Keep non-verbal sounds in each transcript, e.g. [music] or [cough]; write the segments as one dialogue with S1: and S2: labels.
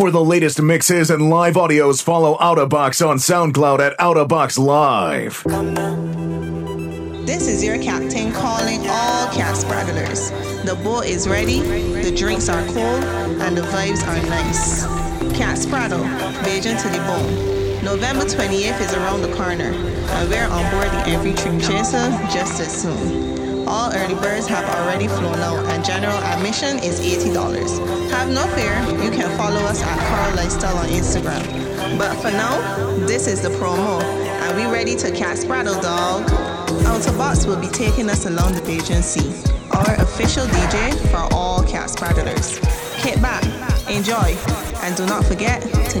S1: For the latest mixes and live audios, follow Box on SoundCloud at Box Live.
S2: This is your captain calling all Cat Spraddlers. The boat is ready, the drinks are cold, and the vibes are nice. Cat Spraddle, Bajan to the bone. November 28th is around the corner, and we're on board the Every Dream Chaser just as soon. All early birds have already flown out, and general admission is $80. Have no fear, you can follow us at Carl Lifestyle on Instagram. But for now, this is the promo, and we ready to Cat Spraddle, dog. Outer Box will be taking us along the Bajan Sea, our official DJ for all Cat Spraddlers. Kick back, enjoy, and do not forget to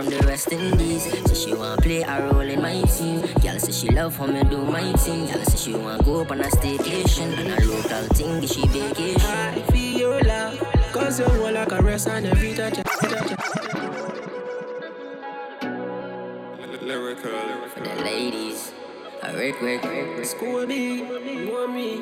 S2: from the West
S3: Indies. Say she want play a role in my team. Girl say she love how me do my thing. Girl say she want go up on a staycation and a local thing. Give she vacation.
S4: I feel your love, cause your whole like a rest and every touch. Lyrical, lyrical. For
S3: the ladies, I work, work, work.
S4: School me, want me.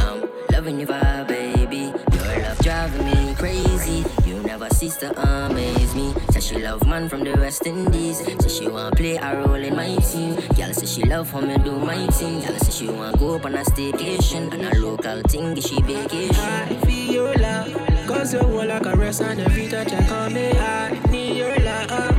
S3: I'm loving your vibe, baby. Your love driving me crazy. You Never sister to amaze me. Say she love man from the West Indies. Say she want play a role in my team. Girl say she love how me do my thing. Girl say she want go up on a staycation and a local thing. She vacation.
S4: I feel your love, cause your whole like a caress and every touch I come. I need your love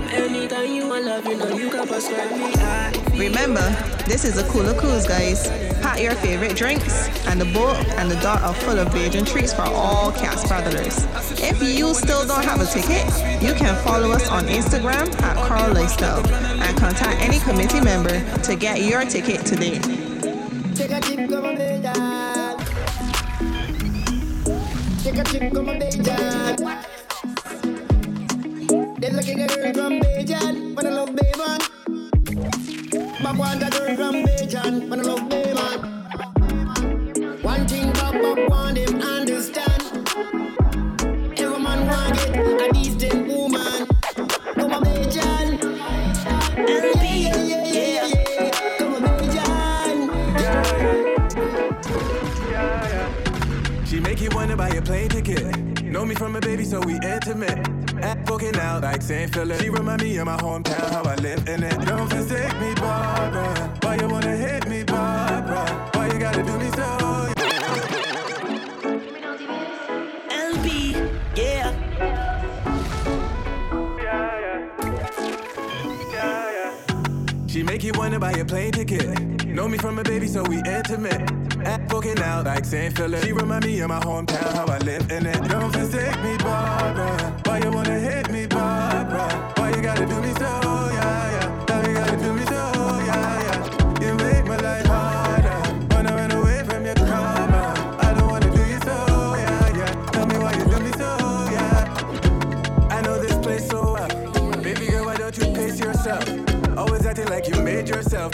S2: is a cooler cruise, guys. Pack your favorite drinks, and the boat and the dock are full of Bajan treats for all Cat Spraddlers. If you still don't have a ticket, you can follow us on Instagram at Carl Lifestyle and contact any committee member to get your ticket today. Take a trip, come on, Take a trip, come on, They're looking at her from Beijing, but I love baby. Back one that girl from Beijing, but I love Bayman.
S5: Like St. Philip. She remind me of my hometown, how I live in it. Don't forsake me, Barbara. Why you wanna hit me, Barbara? Why you gotta do me so?
S3: LB, yeah.
S5: Yeah, yeah. She make you wanna buy a plane ticket. Know me from a baby, so we intimate. Act poking out like St. Philip. She remind me of my hometown, how I live in it. Don't forsake me, Barbara. Why you wanna hit me, Barbara?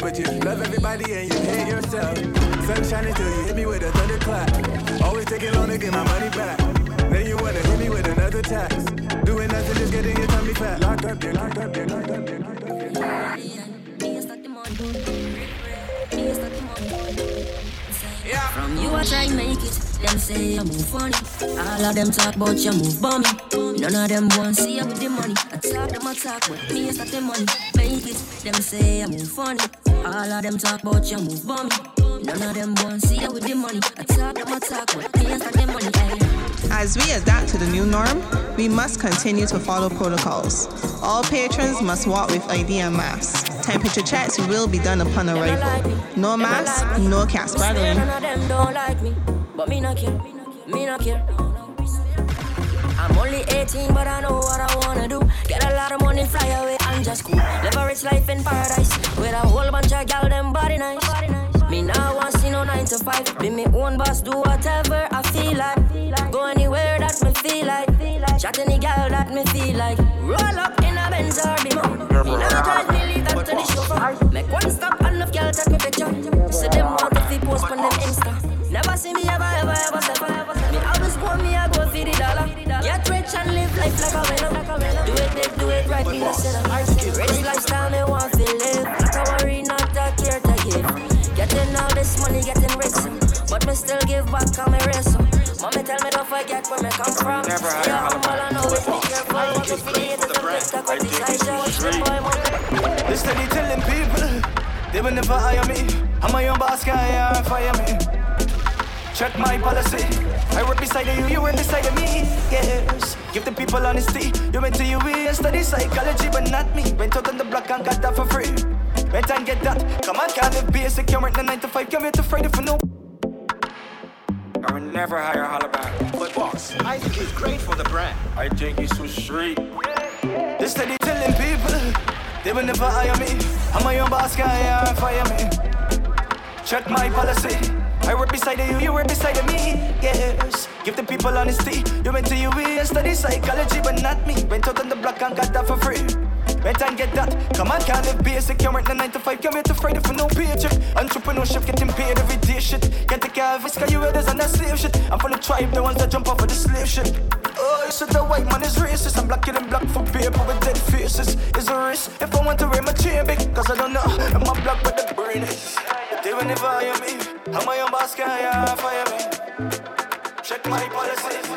S5: But you love everybody and you hate yourself. Sun shining till you hit me with a thunderclap. Always taking long to get my money back. There.
S3: From you I try make it, them say I move funny. All of them talk about you move bummy. None of them want see you with the money. I talk them I talk with me is not the money. Make it, them say I move funny. All of them talk about you move bummy. None of them want see you with the money. I talk them I talk with me is not the money.
S2: As we adapt to the new norm, we must continue to follow protocols. All patrons must walk with ID and masks. Temperature checks will be done upon arrival. No mask, no cat spraddling.
S3: None of them don't like me, but me not care. Me not care. I'm only 18, but I know what I wanna do. Get a lot of money, fly away, and just cool. Live a rich life in paradise with a whole bunch of gal, them body nice. Me now want see no 9 to 5. Be me own boss, do whatever I feel like. Go anywhere that me feel like. Chat any gal that me feel like. Roll up in a Benz or Beamer. Me now drive me leave that to the chauffeur. Make one stop and enough gal take me picture. So them want to fi post on them Insta. Never see me ever, ever, ever suffer. Me always want me, I go for the dollar. Get rich and live life like a winner. Do it big, do it right, be the sinner. Rich lifestyle, me want to live. But me still give back on my race. Mommy tell me don't forget where me come from.
S6: Never had
S3: Yeah,
S6: a
S3: humble and always be careful. What you feel is a bit stuck on this side show. Strip boy, money.
S6: They steady telling people they will never hire me. I'm my own boss, guy, and fire me. Check my policy. I work beside you, you work beside me. Yes. Give the people honesty. You went to UE and study psychology, but not me. Went out on the block and got that for free. Went and get that. Come on, can't live basic. You work the 9 to 5. Come here to Friday for no. Never hire Hollaback.
S7: But boss, I think it's great for the brand.
S6: I think he's so street. They steady telling people they will never hire me. I'm my own boss, guy, and fire me. Check my policy. I work beside you, you work beside me. Yes. Give the people honesty. You went to UE and study psychology, but not me. Went out on the block and got that for free. And get that. Come on, can't live basic. You work the 9 to 5. Come here to Friday for no paycheck. Entrepreneurship getting paid every day shit. Can't care of it, cause you others on that slave shit. I'm from the tribe, the ones that jump off of the slave shit. Oh, you said the white man is racist. I'm black and black for paper with dead faces. It's a risk if I want to wear my chain big. Cause I don't know. I'm a black with the brain is. They will never hire me. I'm my own boss, yeah, fire me. Check my policy.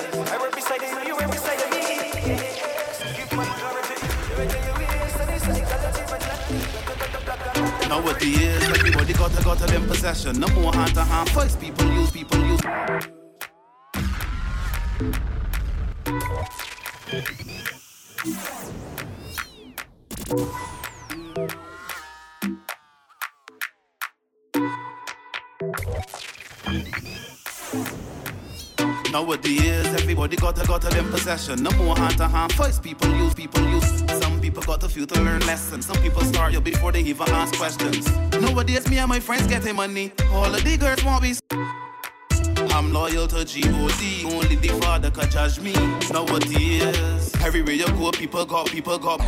S6: Me.
S8: Nowadays, everybody got a got a them possession. No more hand to hand fights. People use, people use. Nowadays, everybody got a got a them possession. No more hand uh-huh. to hand fights. People use, people use. Some people got a few to learn lessons. Some people start you before they even ask questions. Nowadays, me and my friends getting money. All of the girls want me. I'm loyal to G.O.D. Only the father can judge me. Nowadays, everywhere you go, people got people got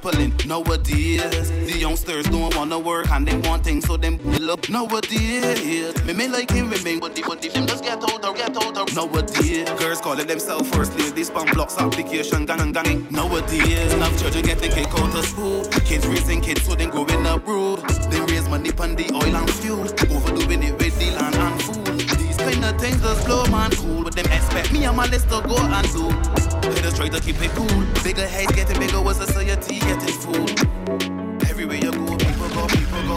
S8: pulling. Nowadays, the youngsters don't wanna work and they want things, so them pull up. Nowadays, me may like him, me may, but the but the them just get older, get older. Nowadays, girls calling themselves first ladies, spam blocks, application, gang and gang. Nowadays, enough children getting kicked out of school. Kids raising kids, so them growing up rude. They raise money on the oil and fuel, overdoing it with the land and food. Kind things just blow man cool, but them expect me and my list to go and do. Just try to keep it cool. Bigger heads getting bigger, was society getting fool.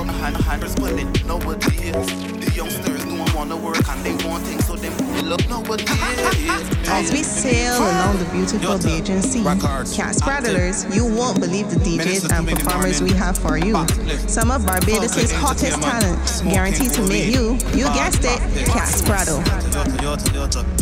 S8: Go, people go, hand hand responding. Nowadays, the youngsters don't wanna work and they want things, so them up nowadays.
S2: As we sail along the beautiful Bajan scene. Cat Spraddlers, you won't believe the DJs and performers we have for you. Some of Barbados' hottest talent, guaranteed to make you, you guessed it, Cat Spraddle.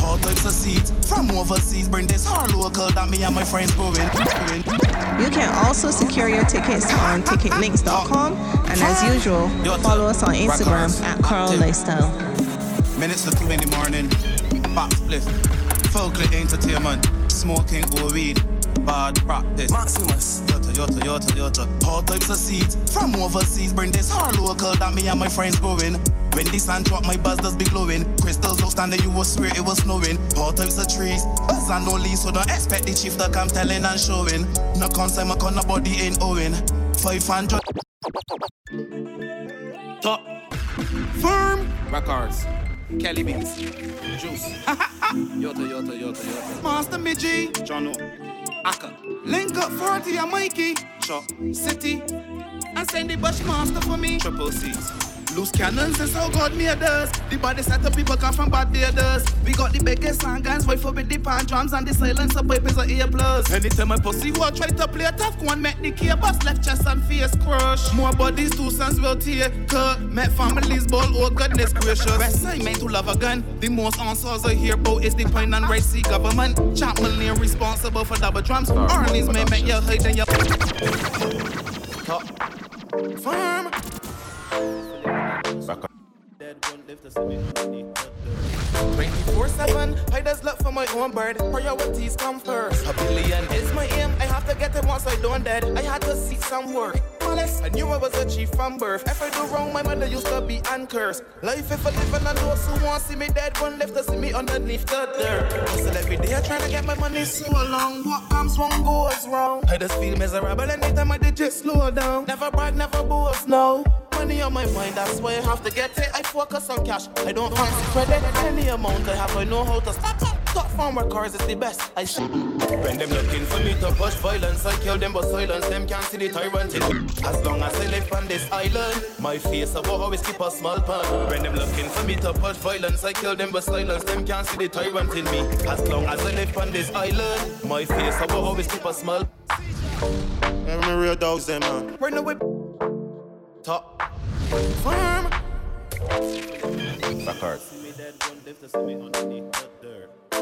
S8: All types of seeds from overseas. Bring this hard local that me and my friends going.
S2: You can also secure your tickets on ticketlinks.com and as usual, follow us on Instagram at Carl Lifestyle.
S8: Minutes to two in the morning. Back split. Folklore entertainment. Smoking or weed. Bad practice. Maximus. Yota, yota, yota, yota. All types of seeds from overseas. Bring this hard local that me and my friends going. When the sun drop, my buzz does be glowing. Crystals outstanding, you will swear it was snowing. All types of trees, buzz and no leaves, so don't expect the chief to come telling and showing. No concern, my corner body ain't owing. 500. Top. Firm. Records. Kelly Beats. Juice. [laughs] yota, yota, yota, yota. Master Midgie. Jono. Aka. Link up 40 and Mikey. Chop. City. And send the Bushmaster for me. Triple C's. Loose cannons is how God made us. The body set up people come from bad Barbados. We got the biggest song guns, wait for with the pan drums and the silence of weapons are ear plus. Anytime I pussy walk, try to play a tough one, make the key bust left chest and face crush. More bodies, two sons will tear cut. Met families ball, oh goodness gracious. West side meant to love a gun. The most answers I hear about is the point and right see government. Champ million responsible for double drums. Armies may make your hide and your. Top. Back see me 24-7, I just look for my own bird. Priorities come first. A billion is my aim. I have to get it once I don't dead. I had to see some work I knew I was a chief from birth. If I do wrong, my mother used to be uncursed. Life if I live and I know who want see me dead One left to see me underneath the dirt. Hustle every day I trying to get my money so long. What comes wrong goes wrong. I just feel miserable anytime I did just slow down. Never brag, never boast, no. Money on my mind, that's why I have to get it. I focus on cash, I don't fancy credit. Any amount I have, I know how to stop it. Top cars is the best. I see. When them looking for me to push violence, I kill them, but silence them can't see the tyrant in me. As long as I live on this island, my face I will always keep a small pan. When them looking for me to push violence, I kill them, but silence them can't see the tyrant in me. As long as I live on this island, my face I will always keep a smile.
S9: Every real dogs, them man.
S8: Run away. Top. Firm.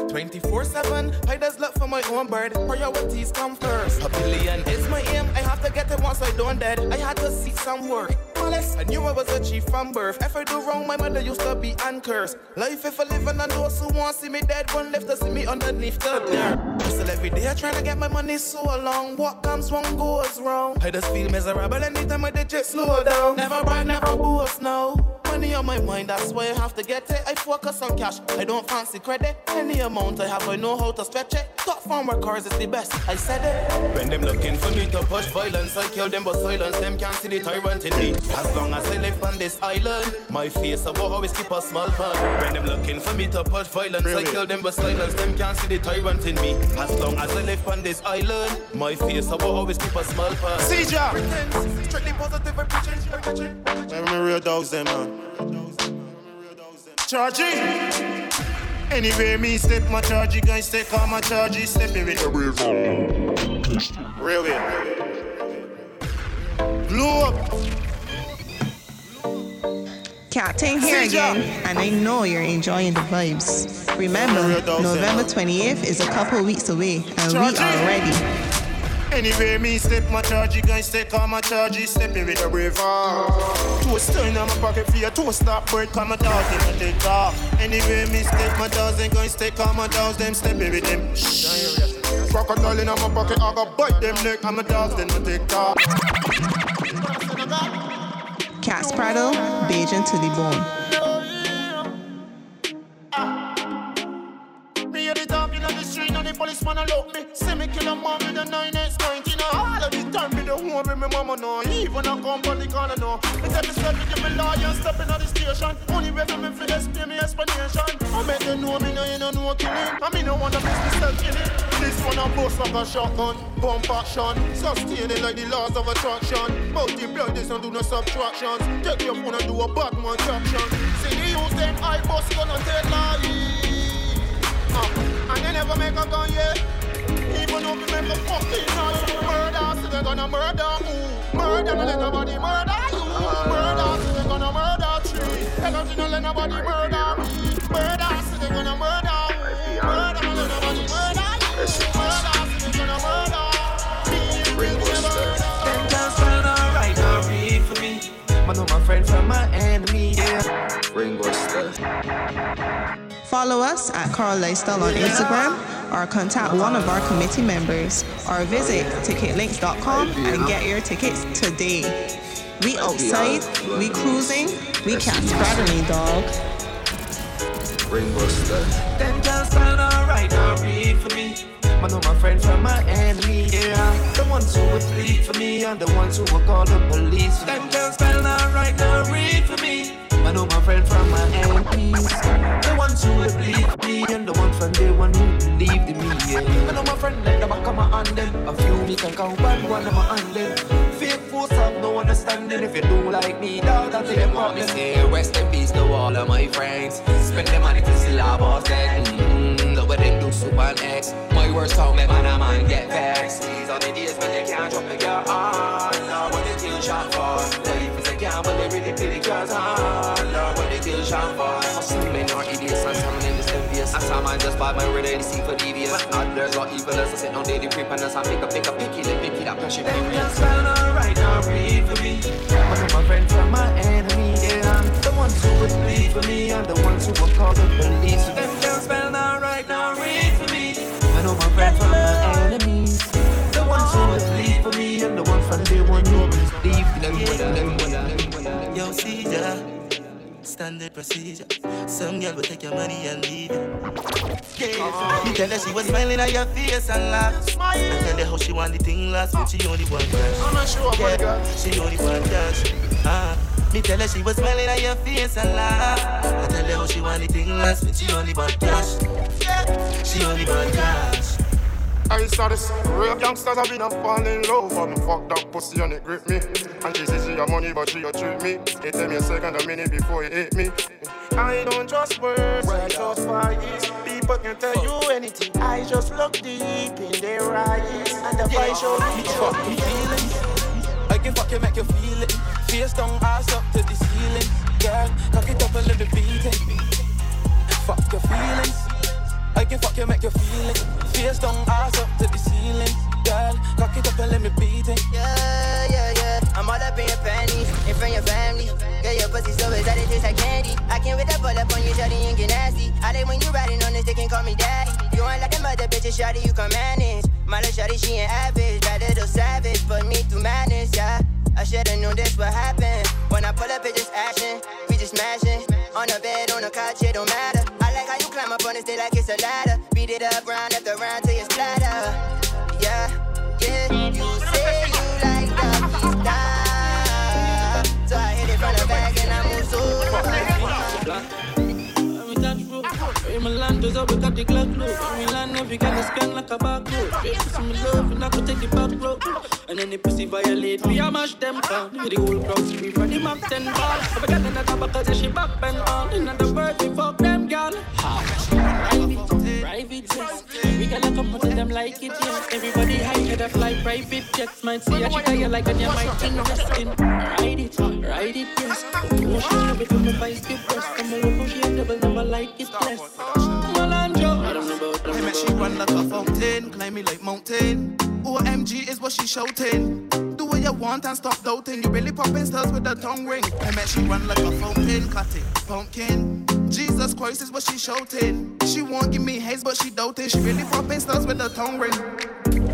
S8: Records. 24-7, I just look for my own bird. Priorities come first. A billion is my aim. I have to get it once I don't dead. I had to see some work. Malice, I knew I was a chief from birth. If I do wrong, my mother used to be uncursed. Life if I live and I know who want see me dead One left to see me underneath the dirt. Hustle every day I try to get my money so long What comes wrong goes wrong. I just feel miserable anytime I just slow down. Never brag, never boast, no Money on my mind, that's why I have to get it. I focus on cash, I don't fancy credit. Any amount I have, I know how to stretch it. Top farmer cars is the best, I said it. When them looking for me to push violence, I kill them, but silence them can't see the tyrant in me. As long as I live on this island, my face I will always keep a small pan. When them looking for me to push violence, I kill them, but silence them can't see the tyrant in me. As long as I live on this island, my face I will always keep a small pan.
S9: Seizure.
S8: Pretense, strictly positive,
S9: Every real dogs, them man. Chargy. Anyway, me step my chargy, guys step on my chargy, step in with the real Real Blow up.
S2: Captain here again, and I know you're enjoying the vibes. Remember, November 28th is a couple weeks away, and we are ready.
S9: Anyway, me step my chargy, guys step on my chargy, step in with the river. Two stone on my pocket for your two stop bird, come a dog in my take off. Anyway, me step my dogs, and guys step on my dogs, them step in with them. Shh. Crocodile in my pocket, I go bite them neck, I'm a dogs, then I take off.
S2: Cat Spraddle, Bajan to the bone.
S9: Policeman a look me. See me kill a man with a 9x19. All of the time, me the home with me mama no. Even a company corner no. Me tell me step me give me lawyer, stepping on the station. Only way for me for explain me explanation. I make them know me no, you know no killing. I me no wanna miss myself in it. This one a bust like a shotgun, bump action. Sustaining like the laws of attraction. Multiply this and do no subtractions. Take your phone and do a bad man traction. See the use them I bust gonna tell lies. Uh, and they never make a gun yet. even if make a fucking noise. Murder, so they're gonna murder who? Murder, no let nobody murder you. Murder, so they're gonna murder tree. Energy, no let nobody murder me. Murder, so they're gonna murder
S2: Follow us at Carl Lifestyle on Instagram or contact one of our committee members or visit ticketlinks.com and get your tickets today. We outside, we cruising, we cat spraddling dog.
S10: Ring Buster.
S11: Them girls felt alright, now read for me. I know my friend from my enemy, yeah. The ones who would plead for me and the ones who would call the police. Them girls felt alright, now read for me. I know my friend from my enemies. The ones who would believe me and the ones from day one who believed in me, yeah. I know my friend let the back of my hand them. A few me can count one, one of my hand them. Fools have no understanding. If you don't like me, dog, I'll take what me say. Rest in peace to all of my friends. Spend the money to see our boss dead. Mm-hmm. Them do, super and X. My worst song, man a man get vexed. These are the days when they can't drop a girl on. Lord, what they kill shot for. A they really the girls on. Lord, what they kill shot for. Hustling men are idiots and some in this envious. I saw man just buy my red and see for devious. Others are evil as I sit on daily as I pick up, pick up, picky, let picky, that pressure. Them girls felt alright, now read for me. I know my friend from my enemy, yeah. The ones who would bleed for me and the ones who would call the police. Them girls felt alright, now read for me. I know my friend from my enemies. The ones who would bleed for me and the ones from day one who would believe them, them, them, them.
S12: Yo, see ya. Standard procedure. Some girl will take your money and leave it. Yeah. You tell her she was smiling at your face and laugh. I tell her how she want the thing last, but she only want cash.
S9: I'm not sure, girl.
S12: She only want cash. Ah. Me tell her she was smiling at your face and laugh. I tell her how she want the thing last, but she only want cash. She only want cash.
S9: I saw this real gangsters have been a fall in love But me fuck that pussy and it grip me And she say she money but she a treat me It take me a second a minute before it hit me I don't trust words, I trust vibes People can tell you anything I just look deep in their eyes And the vibe show me
S6: fucking feelings. I can fuck you, make you feel it. Face down, ass up to the ceiling. Girl, cock it up and let me beat it. Fuck your feelings. I can fuck you, make you feel it. Face down, ass up to the ceiling. Girl, cock it up and let me beat it.
S13: Yeah, yeah, yeah. I'm all up in your panties, in front of your family. Girl, your pussy so exotic, tastes like candy. I can't wait to pull up on you, shawty, and get nasty. I like when you riding on this, they can call me daddy. You ain't like them other bitches, shawty, you can manage. My little shawty, she ain't average. That little savage, put me through madness, yeah. I should've known this would happen. When I pull up, it's just action. We just smashing. On the bed, on the couch, it don't matter. You climb up on the stage like it's a ladder. Beat it up round after round
S14: Milan, does up, we got the Glock load. In Milan, every girl is scan like a back road. Baby, some love, and I could take the back road. And the pussy violate me, I mash them down. The whole crowd scream for the Mac 10 ball. Every girl in the top, cause she back bend on. In other words, we fuck them, girl. Private, private jets. We gotta come to them like it, yeah. Everybody high head of fly private jets. Might see a chica you like and you might invest in. Ride it, ride it, yes. Motion, love it, come and vice the breast. Come and look, she a double, never like it less. Malandro, I don't know about
S8: I met she run like a fountain, climb me like mountain. OMG is what she shouting. Do what you want and stop doubting. You really popping stars with the tongue ring. I met she run like a fountain, cut it, pumpkin. Jesus Christ is what she shouting. She won't give me haze, but she doubting. She really popping stars with the tongue ring.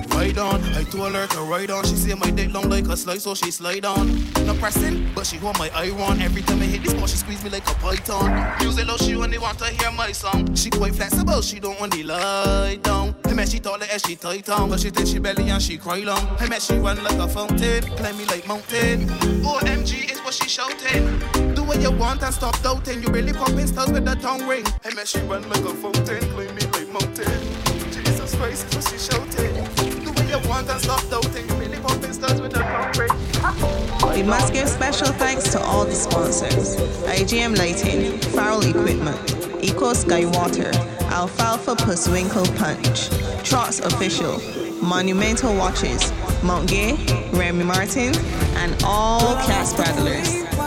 S8: Ride on, I told her to ride on. She say my dick long like a slice, so she slide on. No pressing, but she hold my iron. Every time I hit this ball, she squeeze me like a python. Music low, she only want to hear my song. She quite flexible, she don't only lie down. I met she taller as she tight on, but she think she belly and she cry long. I met she run like a fountain, climb me like mountain. OMG is what she shouting what you want and stop doubting. You really popping stars with tongue ring. Hey man, she run like a fountain, clean me like mountain. Jesus Christ what she. Do what you want and stop doubting. You really popping stars with tongue ring.
S2: We must give special thanks to all the sponsors IGM Lighting, Farrell Equipment, Eco Sky Water,
S15: Alfalfa Puswinkle Punch, Trots Official, Monumental Watches, Mount Gay, Remy Martin, and all Cat Spraddlers.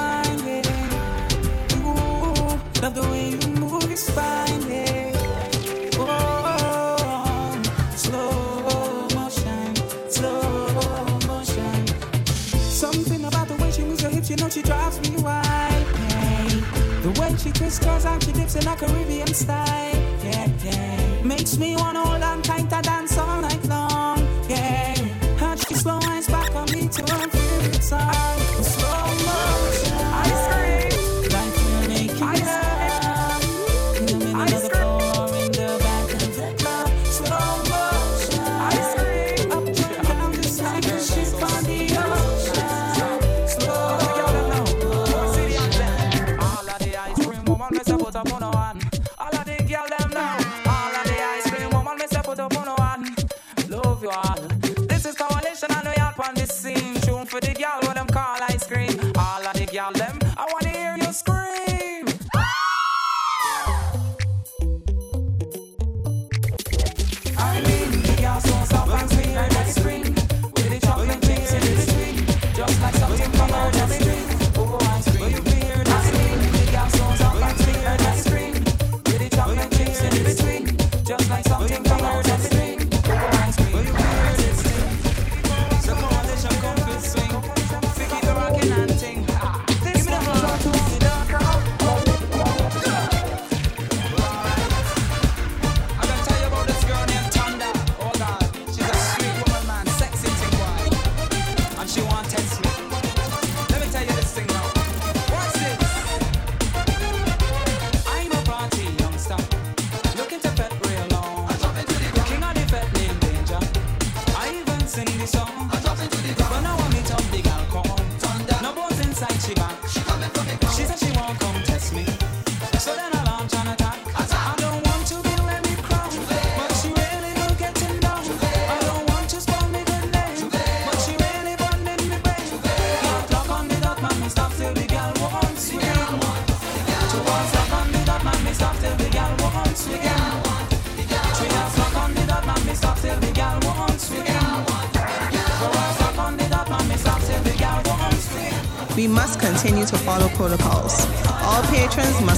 S16: Love the way you move, it's fine. Yeah. Oh, slow motion, slow motion. Something about the way she moves her hips, you know she drives me wild. Yeah. The way she twists I'm she dips in a Caribbean style. Yeah, yeah. Makes me wanna hold on to dance all night long. Yeah, she eyes back on me to her favorite song. up on
S17: a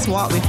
S17: what
S15: we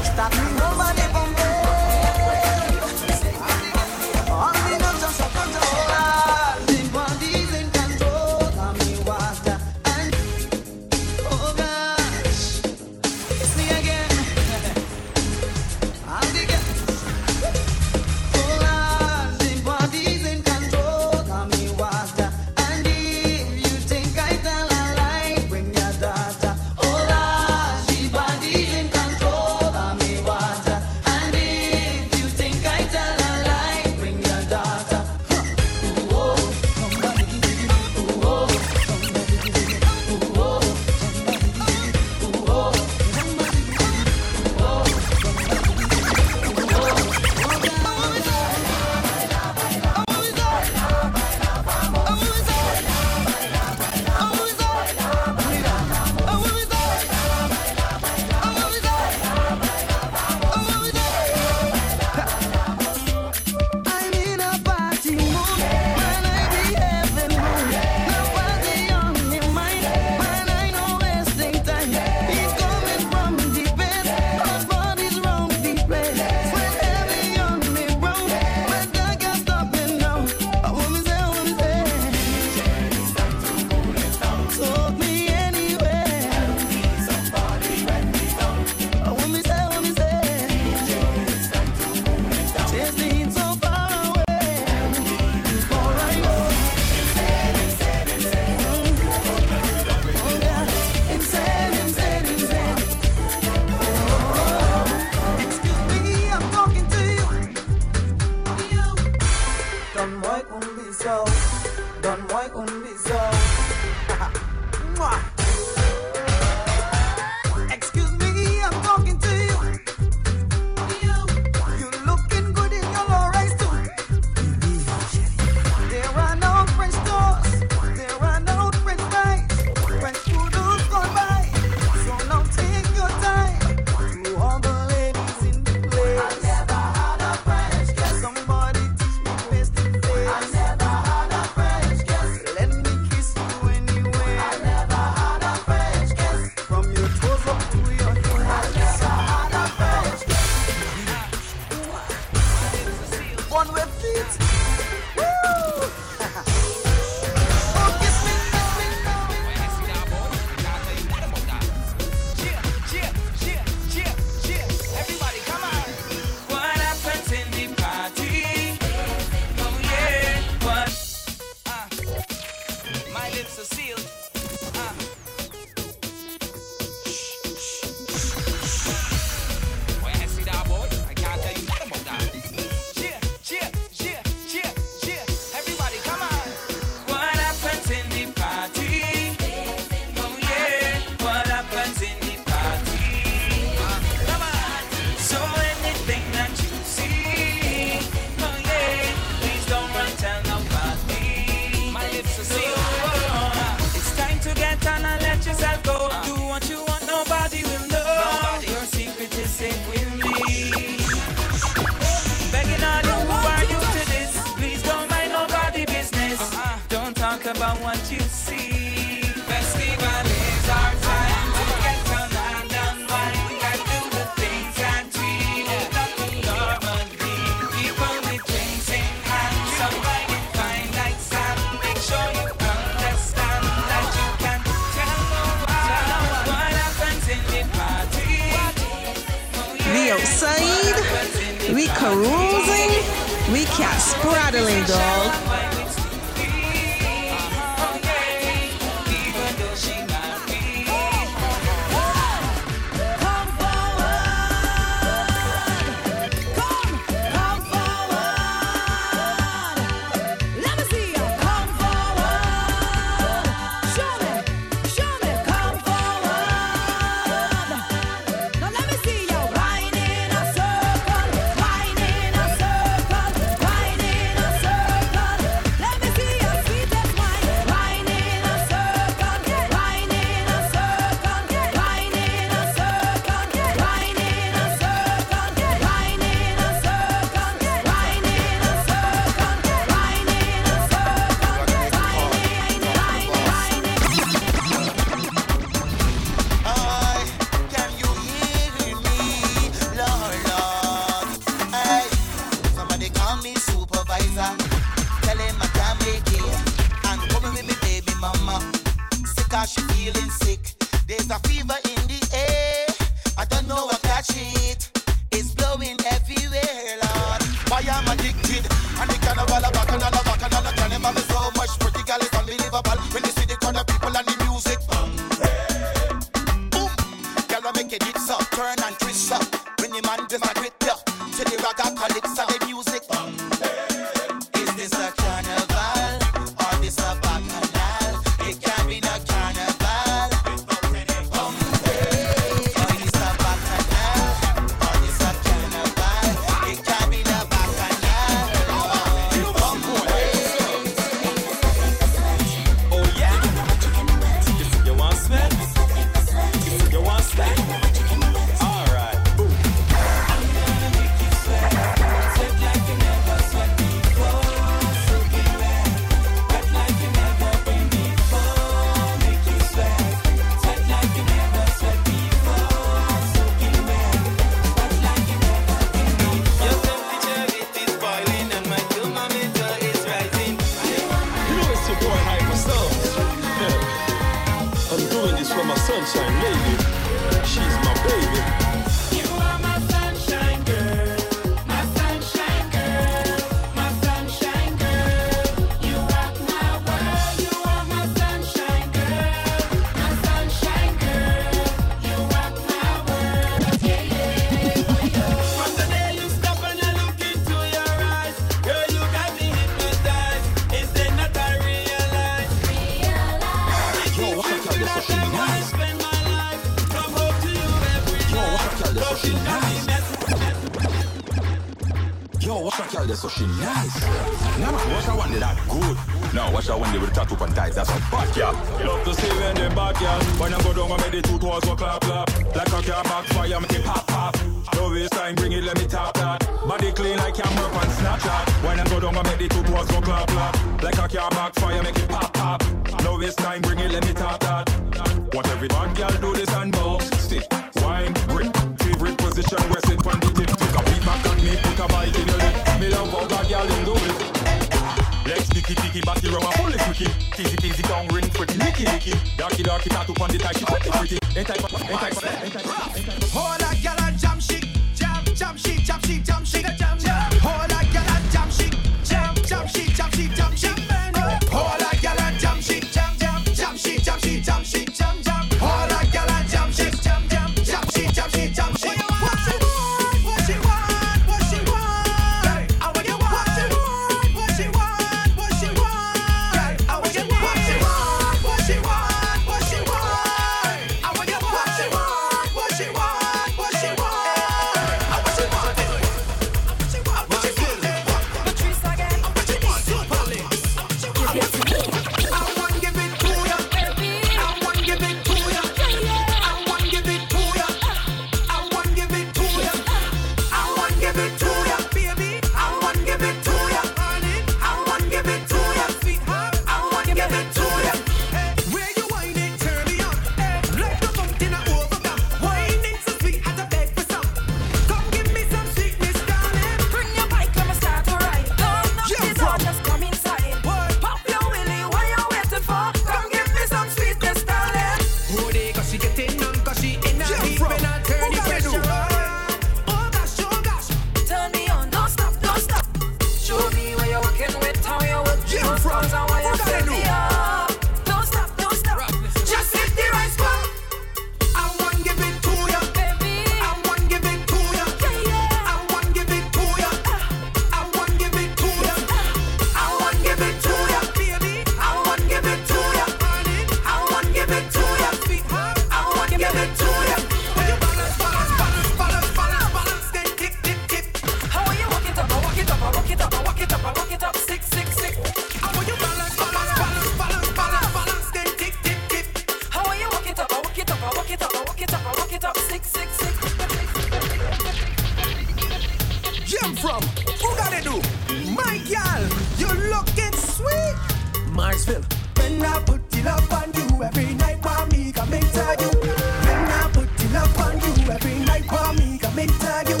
S18: As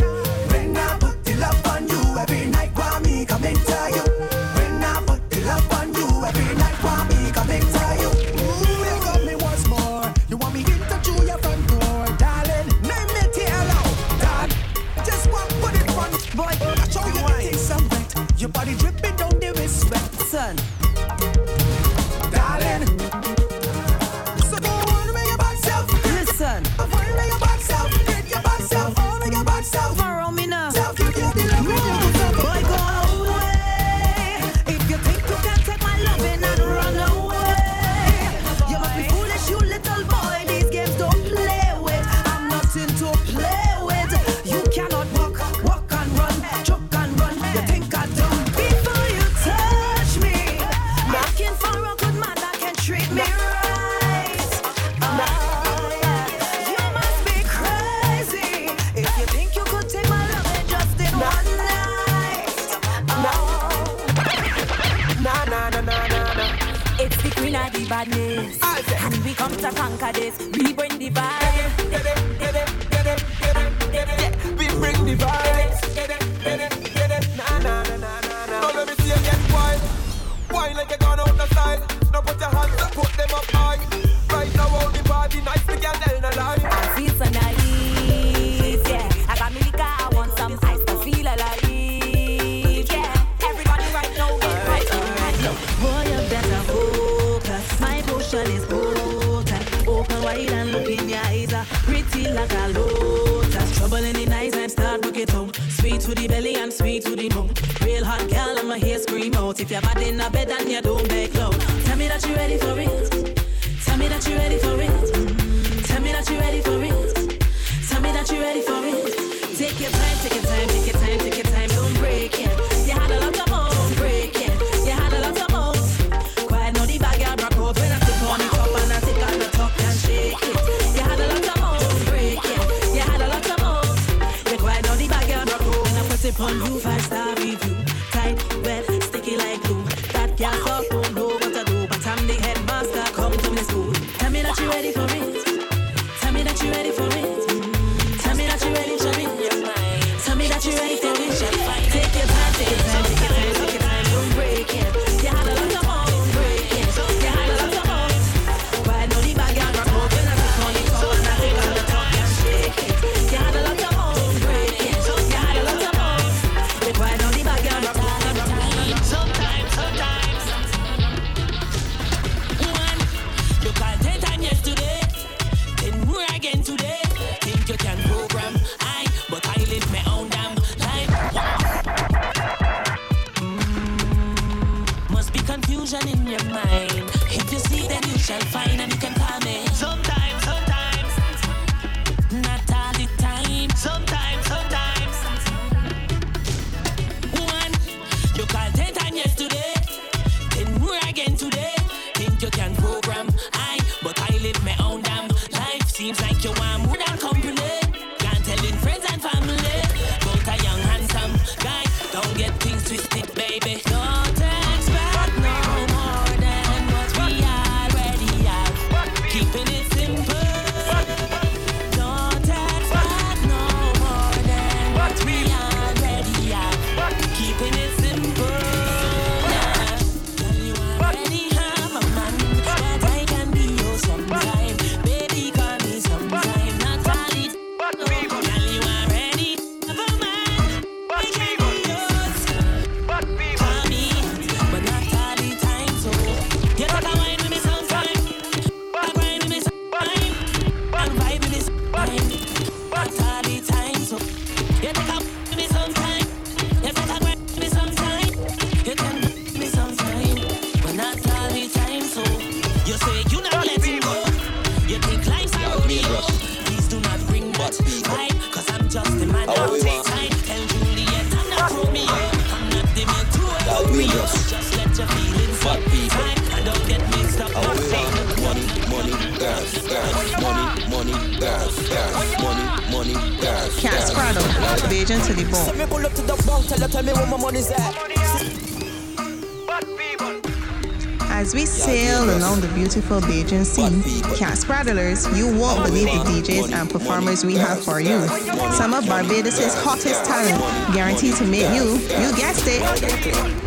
S2: Norwegian scene, Cat Spraddlers, you won't believe the DJs and performers we have for you. Some of Barbados' hottest talent, guaranteed to make you, you guessed it.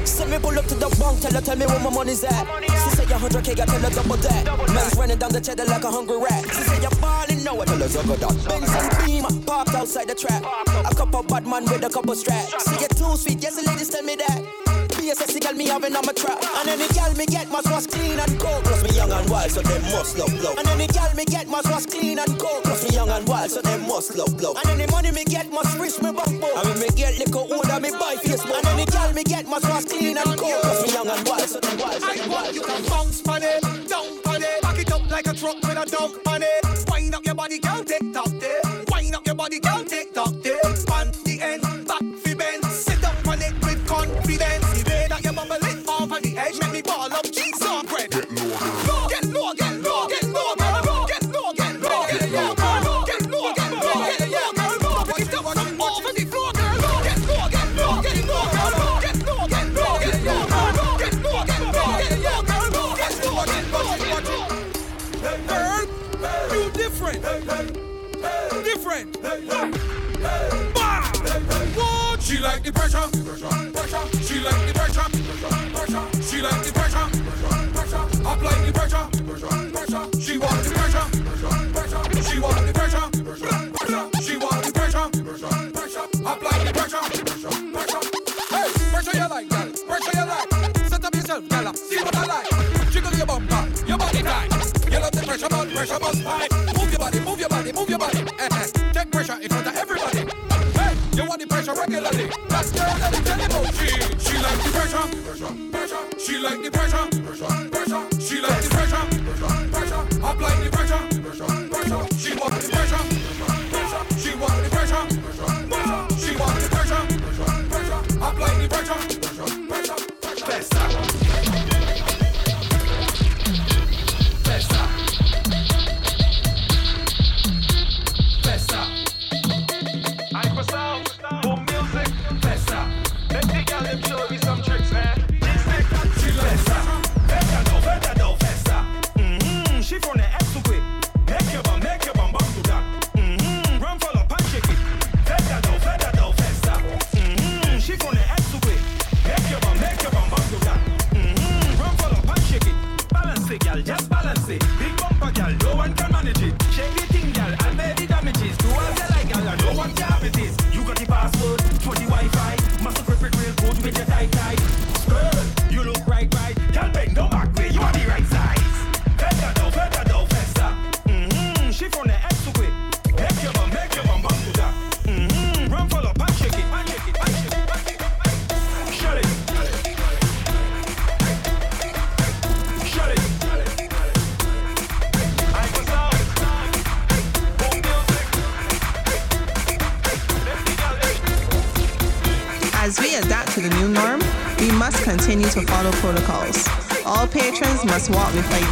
S6: Send me pull up to the bank, tell her, tell me where my money's at. She say 100k, I tell her double that. Man's running down the cheddar like a hungry rat. She say you're falling, no, I tell her juggle that. Benz and Beam popped outside the trap. A couple bad man with a couple straps. See get two sweet, yes, the ladies tell me that girl me having on my trap. And any girl me get must was clean and cold. Plus me young and wild, so them must love love. And any girl me get must was clean and cold. Plus me young and wild, so them must love love. And any money me get must reach me backbone. And when me get liquor older, me buy Facebook. And any girl me get must was clean and cold. Plus me young and wild, so them wild. So
S19: them. You can bounce on money, down it, back it up like a truck with a dog it. Wind up your body, girl, take top tick. Wind up your body, girl, take. Pressure. She like the pressure.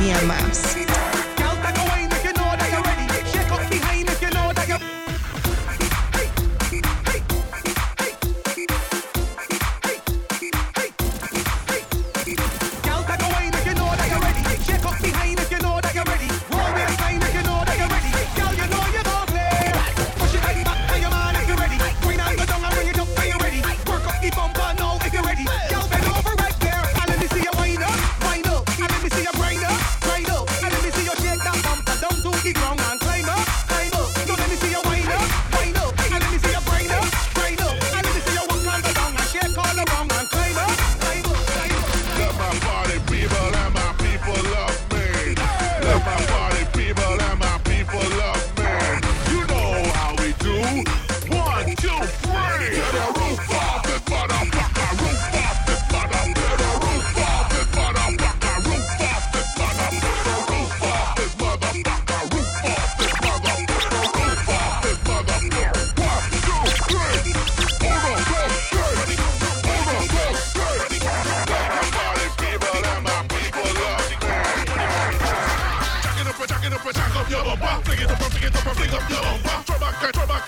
S19: me and
S20: my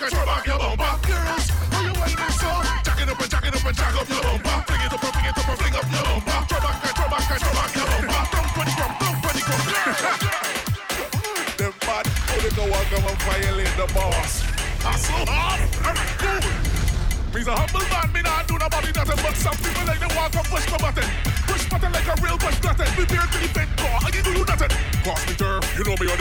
S20: rocker, your bumper. Girls, are you waiting it up and jack it up your. Fling it up fling it up fling up your you come, dump when you come. Bad, go and violate the? Hustle cool. A humble man, me not do nobody nothing But some people like walk and push button Push button like a real push button to you nothing me you know me on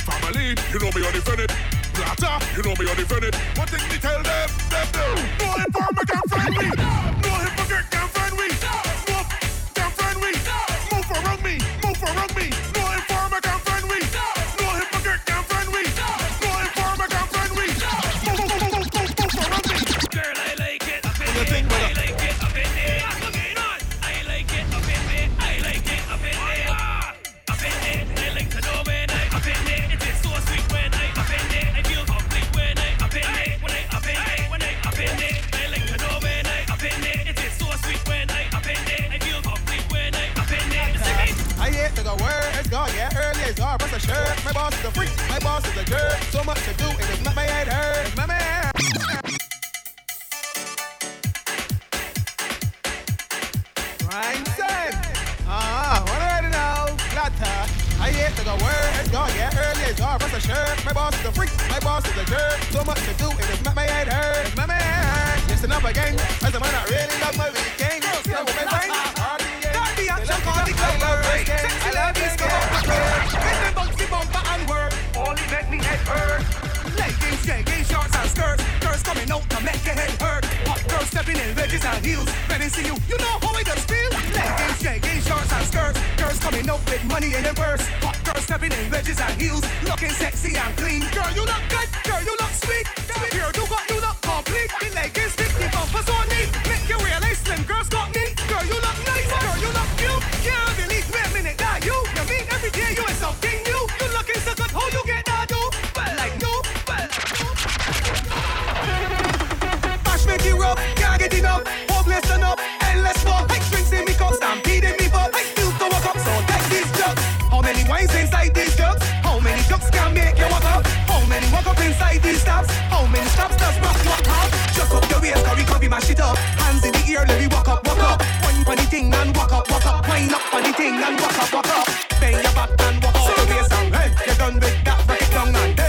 S20: Family, you know me on Plata, you know me undefended. One thing me tell them, them do. No informer can find me. No hypocrite I
S21: love this girl. Make them bouncy bumper and work. Only make me head hurt. Leggings, jeggings, shorts and skirts. Girls coming out to make your head hurt. Hot girls stepping in wedges and heels. Ready see you, you know how it does feel. Leggings, jeggings, shorts and skirts. Girls coming out with money in their purse. Hot girls stepping in wedges and heels. Looking sexy and clean. Girl, you look good. Girl, you look sweet. Girl, you got you look complete. The leggings fit the bumpers on neat. Make you realize slim girls got me. Girl, you look nice. Girl, you look Rough, can't get enough. Hopeless enough, endless fuck. Like drinks in me cup, stampeding me butt. Like still to walk up, so take these jugs. How many wines inside these jugs? How many jugs can make you walk up? How many walk up inside these stops? How many stops does rock walk up? Just up your waist, curry, copy, mash it up. Hands in the ear, let me walk up, walk up. For the thing and walk up, walk up. Wine up the thing and walk up, walk up. Bend your back and walk out your waist and head. You're done with that, break it down and then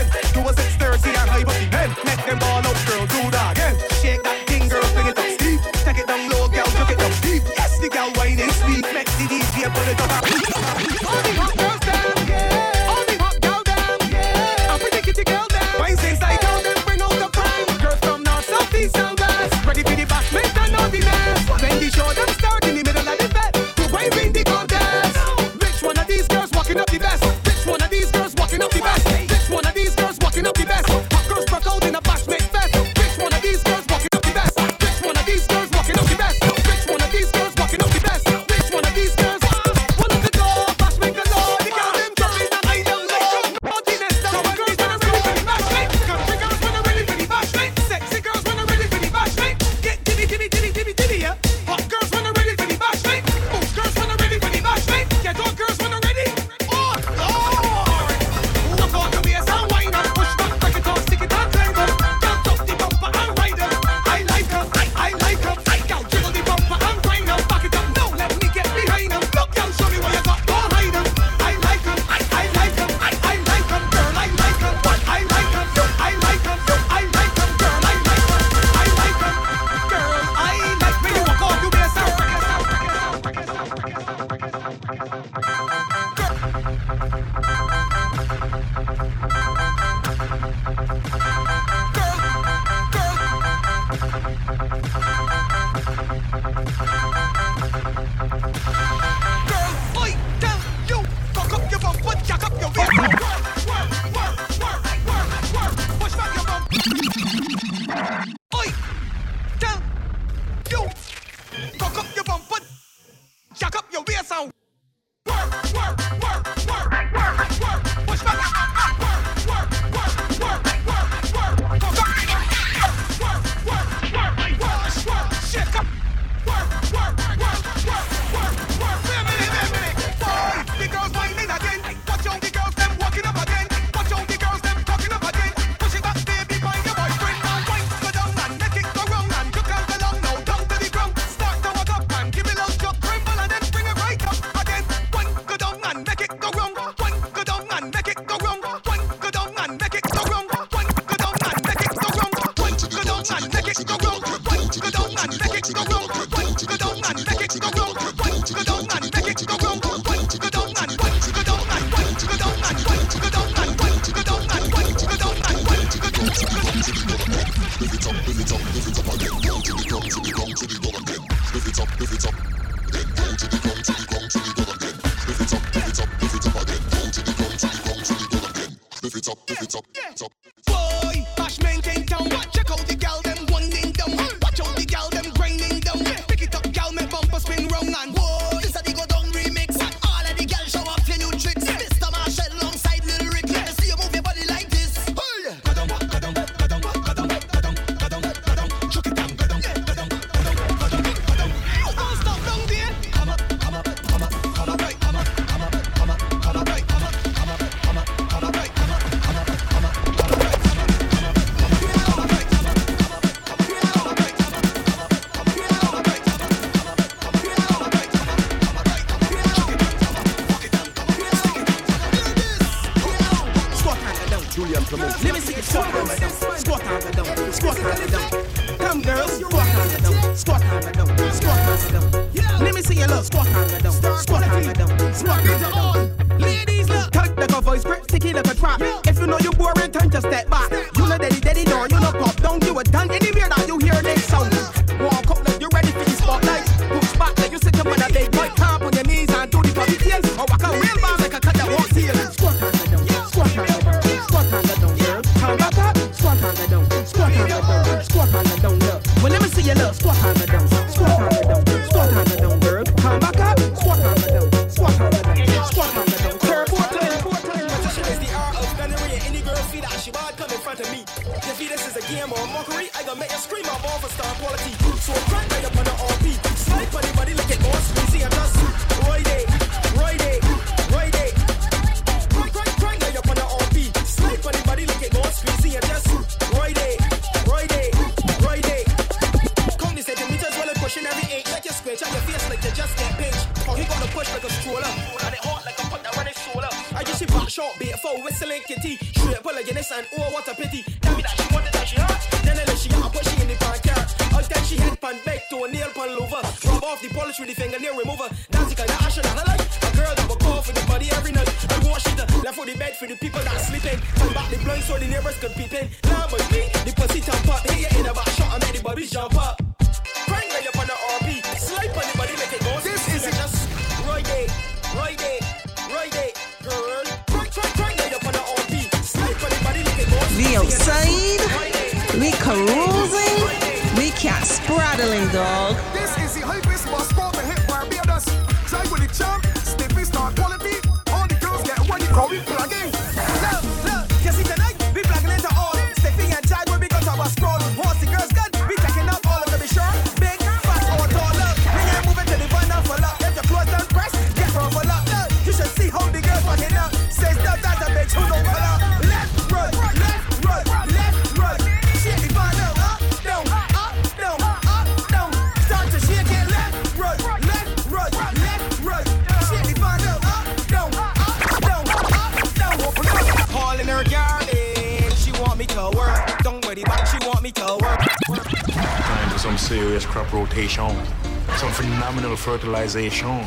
S22: irrigation.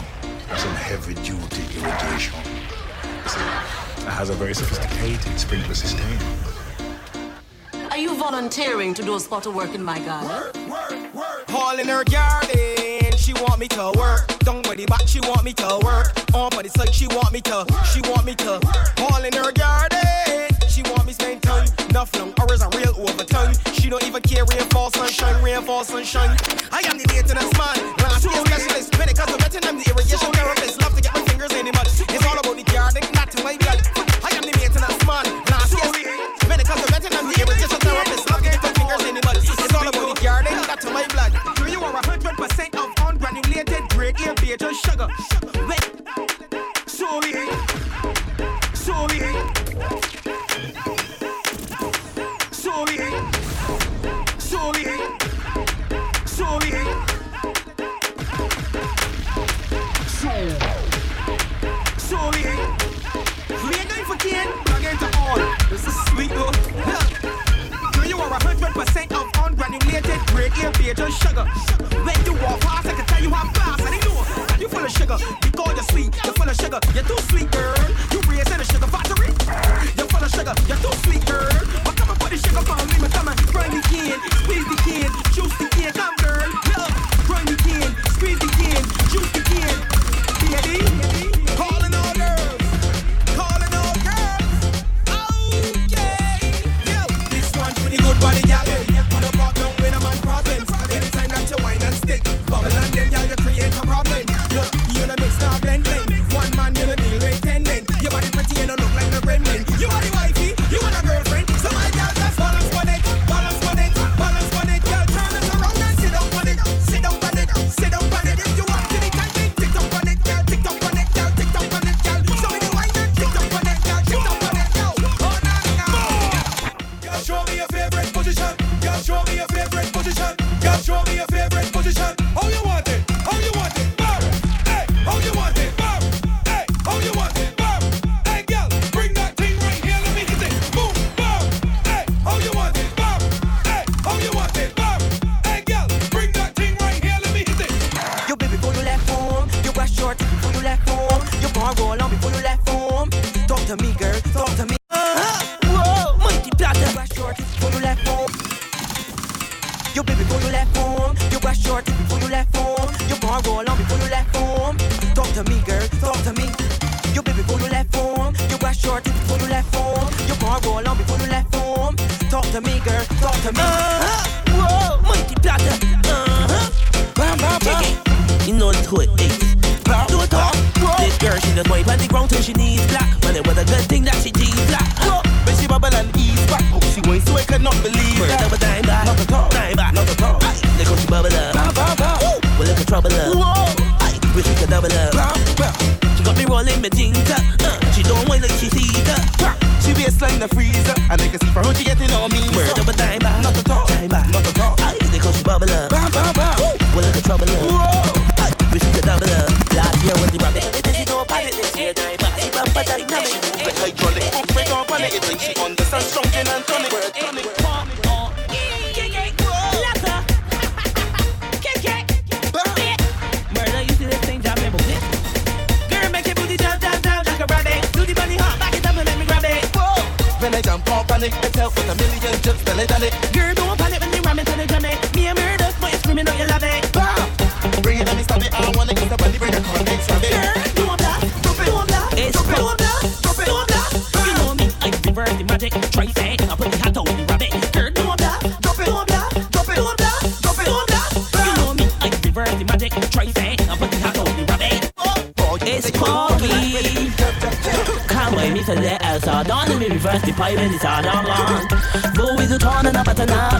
S22: It's
S19: a
S23: heavy duty irrigation. it has a very sophisticated sprinkler system.
S24: Are you volunteering to do a spot of work in my garden?
S18: Work, work, work. Hauling her garden, she want me to work. Don't worry about she want me to work. On but it's like she want me to, she want me to. Hauling her garden she want me spend time. Nothing, or is a real overtime. She don't even care, rainfall, sunshine, rainfall, sunshine. I am the maintenance man, last year specialist, medical veteran, I'm the irrigation therapist. Love to get my fingers in the mud. It's all about the garden, not to my blood. I am the maintenance man, last year medical veteran, I'm the irrigation therapist. Love to get my fingers in the mud. It's all about the garden, not to my blood.
S25: Do you are hundred percent of ungranulated grade A, just sugar? Wait, so we. again, again to all. This is sweet, though. Girl, you are a 100% of ungranulated grade A beta sugar. When you walk past, I can tell you how fast I know you full of sugar. You call you sweet, you're full of sugar. You're too sweet, girl. You raise in a sugar factory. You're full of sugar, you're too sweet, girl. But come and put the sugar on me, but come and grind the can, squeeze the can, juice the can, come girl, love, grind the can, squeeze the can, juice the can, baby.
S8: vibing, it's
S18: all down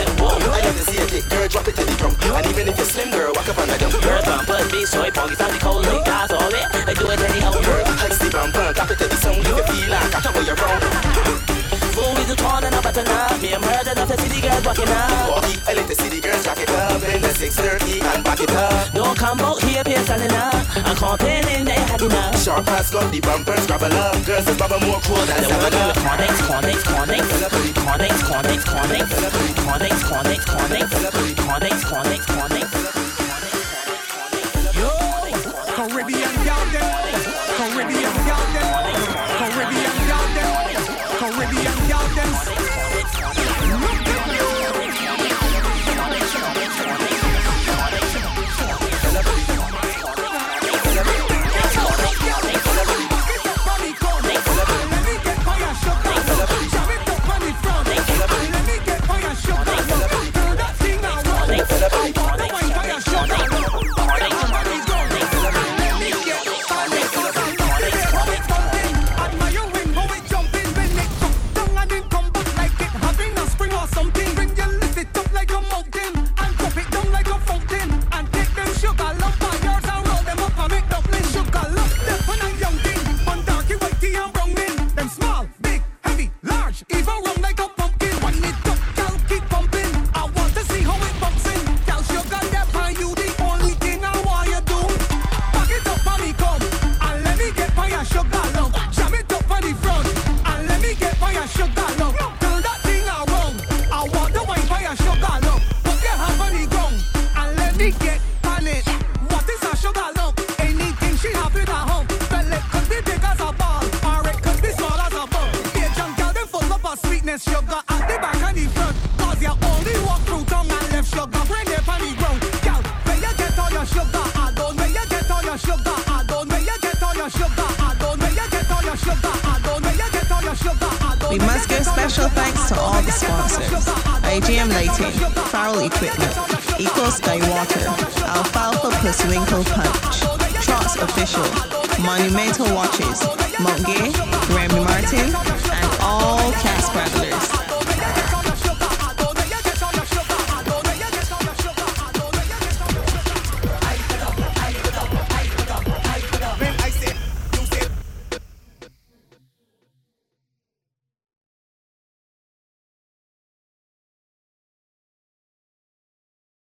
S18: step
S8: boom. I need to see a kick, girl, drop it to the drum. And even if you're slim, girl, walk up on the dump.
S18: Girl, bump, but big, soy, it pong, it's out the cold, like guys, all it. I do it anyhow,
S8: girl. Hex the bumper, drop it to the sound.
S18: cut and off. Me, I'm hard enough to see the girls walking up.
S8: out. Walkie, I let the city girls jack it up. In the 630 and back it up.
S18: No combo here, peer standing up. I'm complaining they had enough.
S8: Sharp ass got the bumpers, grab a love. Girls is bubble more cool than seven up.
S21: Connect, connect, connect. Connect, connect, connect. Connect, connect, connect. Connect, connect, connect.